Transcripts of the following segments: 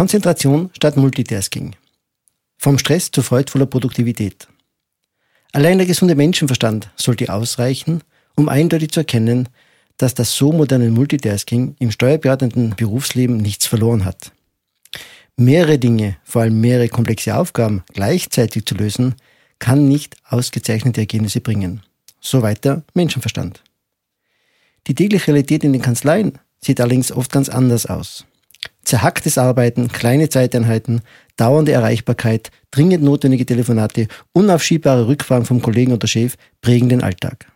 Konzentration statt Multitasking. Vom Stress zu freudvoller Produktivität. Allein der gesunde Menschenverstand sollte ausreichen, um eindeutig zu erkennen, dass das so moderne Multitasking im steuerberatenden Berufsleben nichts verloren hat. Mehrere Dinge, vor allem mehrere komplexe Aufgaben gleichzeitig zu lösen, kann nicht ausgezeichnete Ergebnisse bringen. So weiter Menschenverstand. Die tägliche Realität in den Kanzleien sieht allerdings oft ganz anders aus. Zerhacktes Arbeiten, kleine Zeiteinheiten, dauernde Erreichbarkeit, dringend notwendige Telefonate, unaufschiebbare Rückfragen vom Kollegen oder Chef prägen den Alltag.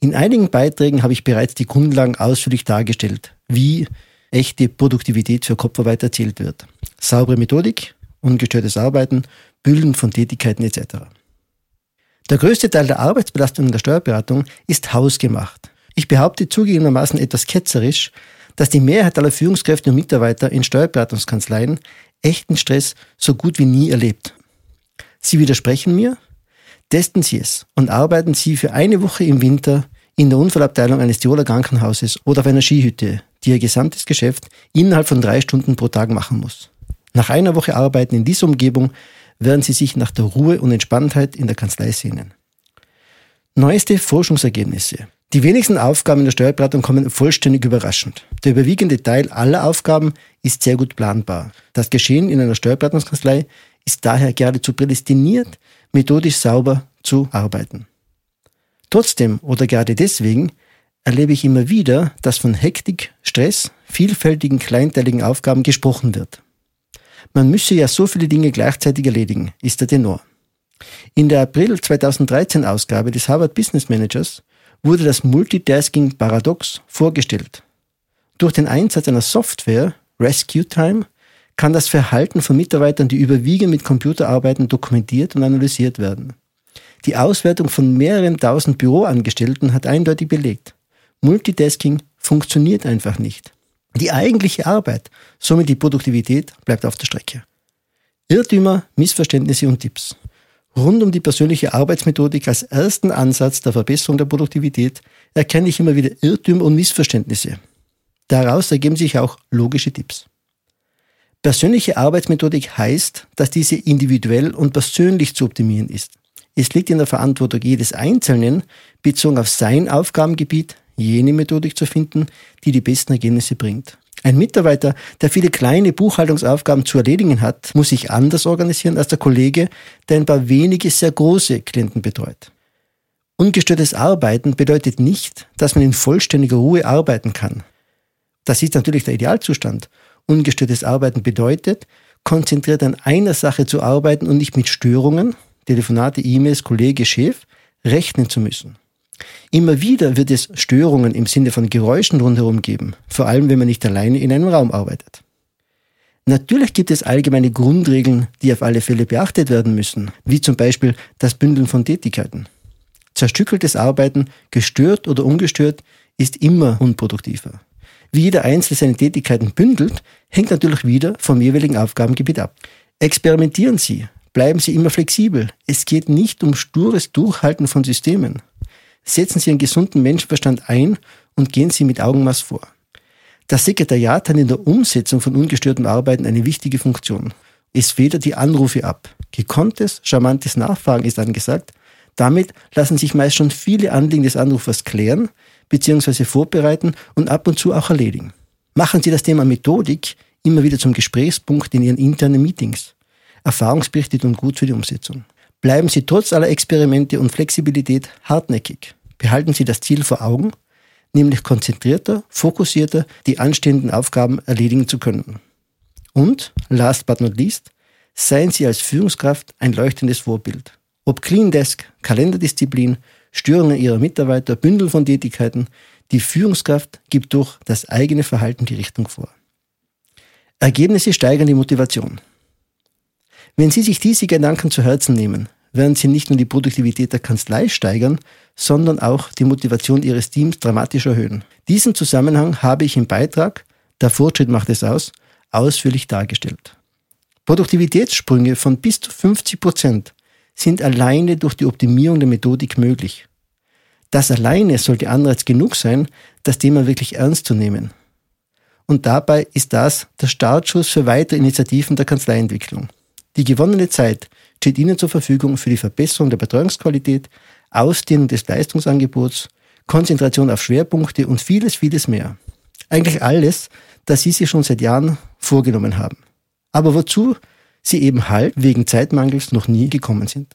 In einigen Beiträgen habe ich bereits die Grundlagen ausführlich dargestellt, wie echte Produktivität für Kopfarbeit erzielt wird. Saubere Methodik, ungestörtes Arbeiten, Büllen von Tätigkeiten etc. Der größte Teil der Arbeitsbelastung in der Steuerberatung ist hausgemacht. Ich behaupte zugegebenermaßen etwas ketzerisch, dass die Mehrheit aller Führungskräfte und Mitarbeiter in Steuerberatungskanzleien echten Stress so gut wie nie erlebt. Sie widersprechen mir? Testen Sie es und arbeiten Sie für eine Woche im Winter in der Unfallabteilung eines Tiroler Krankenhauses oder auf einer Skihütte, die Ihr gesamtes Geschäft innerhalb von drei Stunden pro Tag machen muss. Nach einer Woche Arbeiten in dieser Umgebung werden Sie sich nach der Ruhe und Entspanntheit in der Kanzlei sehnen. Neueste Forschungsergebnisse. Die wenigsten Aufgaben in der Steuerberatung kommen vollständig überraschend. Der überwiegende Teil aller Aufgaben ist sehr gut planbar. Das Geschehen in einer Steuerberatungskanzlei ist daher geradezu prädestiniert, methodisch sauber zu arbeiten. Trotzdem oder gerade deswegen erlebe ich immer wieder, dass von Hektik, Stress, vielfältigen kleinteiligen Aufgaben gesprochen wird. Man müsse ja so viele Dinge gleichzeitig erledigen, ist der Tenor. In der April 2013 Ausgabe des Harvard Business Managers wurde das Multitasking Paradox vorgestellt. Durch den Einsatz einer Software, Rescue Time, kann das Verhalten von Mitarbeitern, die überwiegend mit Computer arbeiten, dokumentiert und analysiert werden. Die Auswertung von mehreren tausend Büroangestellten hat eindeutig belegt, Multitasking funktioniert einfach nicht. Die eigentliche Arbeit, somit die Produktivität, bleibt auf der Strecke. Irrtümer, Missverständnisse und Tipps rund um die persönliche Arbeitsmethodik als ersten Ansatz der Verbesserung der Produktivität erkenne ich immer wieder Irrtümer und Missverständnisse. Daraus ergeben sich auch logische Tipps. Persönliche Arbeitsmethodik heißt, dass diese individuell und persönlich zu optimieren ist. Es liegt in der Verantwortung jedes Einzelnen, bezogen auf sein Aufgabengebiet, jene Methodik zu finden, die die besten Ergebnisse bringt. Ein Mitarbeiter, der viele kleine Buchhaltungsaufgaben zu erledigen hat, muss sich anders organisieren als der Kollege, der ein paar wenige sehr große Klienten betreut. Ungestörtes Arbeiten bedeutet nicht, dass man in vollständiger Ruhe arbeiten kann. Das ist natürlich der Idealzustand. Ungestörtes Arbeiten bedeutet, konzentriert an einer Sache zu arbeiten und nicht mit Störungen, Telefonate, E-Mails, Kollege, Chef, rechnen zu müssen. Immer wieder wird es Störungen im Sinne von Geräuschen rundherum geben, vor allem wenn man nicht alleine in einem Raum arbeitet. Natürlich gibt es allgemeine Grundregeln, die auf alle Fälle beachtet werden müssen, wie zum Beispiel das Bündeln von Tätigkeiten. Zerstückeltes Arbeiten, gestört oder ungestört, ist immer unproduktiver. Wie jeder Einzelne seine Tätigkeiten bündelt, hängt natürlich wieder vom jeweiligen Aufgabengebiet ab. Experimentieren Sie, bleiben Sie immer flexibel. Es geht nicht um stures Durchhalten von Systemen. Setzen Sie einen gesunden Menschenverstand ein und gehen Sie mit Augenmaß vor. Das Sekretariat hat in der Umsetzung von ungestörtem Arbeiten eine wichtige Funktion. Es federt die Anrufe ab. Gekonntes, charmantes Nachfragen ist angesagt. Damit lassen sich meist schon viele Anliegen des Anrufers klären bzw. vorbereiten und ab und zu auch erledigen. Machen Sie das Thema Methodik immer wieder zum Gesprächspunkt in Ihren internen Meetings. Erfahrungsberichte tun gut für die Umsetzung. Bleiben Sie trotz aller Experimente und Flexibilität hartnäckig. Behalten Sie das Ziel vor Augen, nämlich konzentrierter, fokussierter die anstehenden Aufgaben erledigen zu können. Und, last but not least, seien Sie als Führungskraft ein leuchtendes Vorbild. Ob Clean Desk, Kalenderdisziplin, Störungen Ihrer Mitarbeiter, Bündel von Tätigkeiten, die Führungskraft gibt durch das eigene Verhalten die Richtung vor. Ergebnisse steigern die Motivation. Wenn Sie sich diese Gedanken zu Herzen nehmen, werden Sie nicht nur die Produktivität der Kanzlei steigern, sondern auch die Motivation Ihres Teams dramatisch erhöhen. Diesen Zusammenhang habe ich im Beitrag Der Fortschritt macht es aus ausführlich dargestellt. Produktivitätssprünge von bis zu 50 Prozent sind alleine durch die Optimierung der Methodik möglich. Das alleine sollte Anreiz genug sein, das Thema wirklich ernst zu nehmen. Und dabei ist das der Startschuss für weitere Initiativen der Kanzleientwicklung. Die gewonnene Zeit steht Ihnen zur Verfügung für die Verbesserung der Betreuungsqualität, Ausdehnung des Leistungsangebots, Konzentration auf Schwerpunkte und vieles, vieles mehr. Eigentlich alles, das Sie sich schon seit Jahren vorgenommen haben. Aber wozu Sie eben halt wegen Zeitmangels noch nie gekommen sind.